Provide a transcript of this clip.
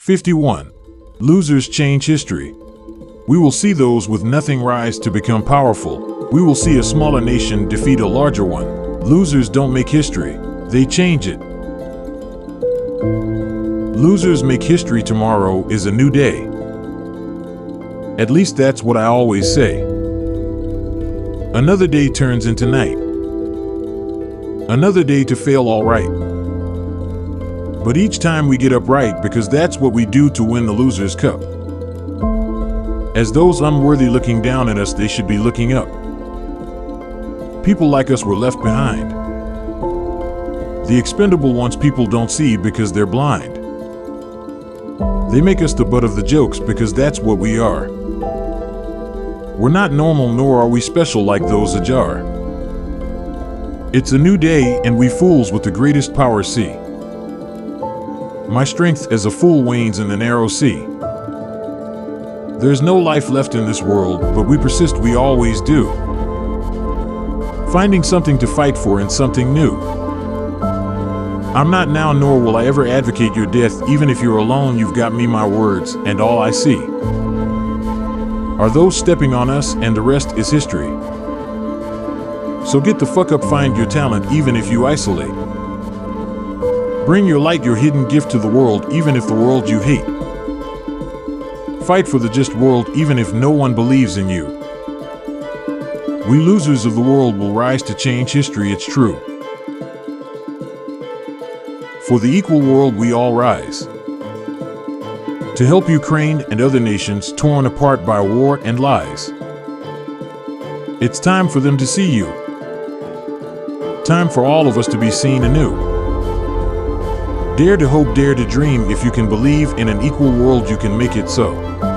51. Losers change history. We will see those with nothing rise to become powerful. We will see a smaller nation defeat a larger one. Losers don't make history, they change it. Losers make history tomorrow is a new day. At least that's what I always say. Another day turns into night. Another day to fail all right. But each time we get up right because that's what we do to win the Loser's Cup. As those unworthy looking down at us, they should be looking up. People like us were left behind. The expendable ones people don't see because they're blind. They make us the butt of the jokes because that's what we are. We're not normal nor are we special like those ajar. It's a new day and we fools with the greatest power see. My strength as a fool wanes in the narrow sea. There's no life left in this world, but we persist, we always do. Finding something to fight for and something new. I'm not now, nor will I ever advocate your death, even if you're alone, you've got me, my words, and all I see. Are those stepping on us, and the rest is history. So get the fuck up, find your talent, even if you isolate. Bring your light, your hidden gift to the world, even if the world you hate. Fight for the just world, even if no one believes in you. We losers of the world will rise to change history, it's true. For the equal world, we all rise. To help Ukraine and other nations torn apart by war and lies. It's time for them to see you. Time for all of us to be seen anew. Dare to hope, dare to dream. If you can believe in an equal world, you can make it so.